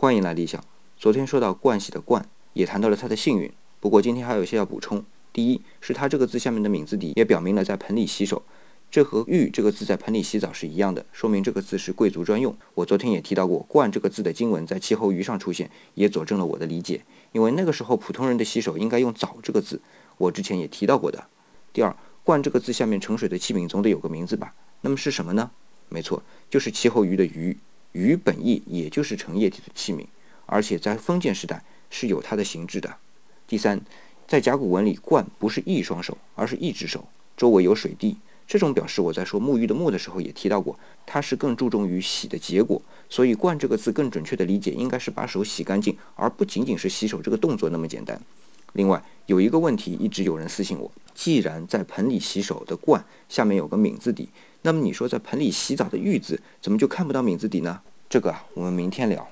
欢迎来理想。昨天说到盥洗的盥，也谈到了它的幸运。不过今天还有一些要补充。第一是它这个字下面的名字底也表明了在盆里洗手，这和浴这个字在盆里洗澡是一样的，说明这个字是贵族专用。我昨天也提到过，盥这个字的经文在气候鱼上出现，也佐证了我的理解。因为那个时候普通人的洗手应该用澡这个字，我之前也提到过的。第二，盥这个字下面盛水的器皿总得有个名字吧？那么是什么呢？没错，就是气候鱼的鱼。鱼本意也就是盛液体的器皿，而且在封建时代是有它的形制的。第三，在甲骨文里，冠不是一双手，而是一只手，周围有水滴。这种表示我在说沐浴的沐的时候也提到过，它是更注重于洗的结果，所以冠这个字更准确的理解应该是把手洗干净，而不仅仅是洗手这个动作那么简单。另外有一个问题一直有人私信我，既然在盆里洗手的罐下面有个皿字底。那么你说在盆里洗澡的浴字怎么就看不到皿字底呢？这个啊，我们明天聊。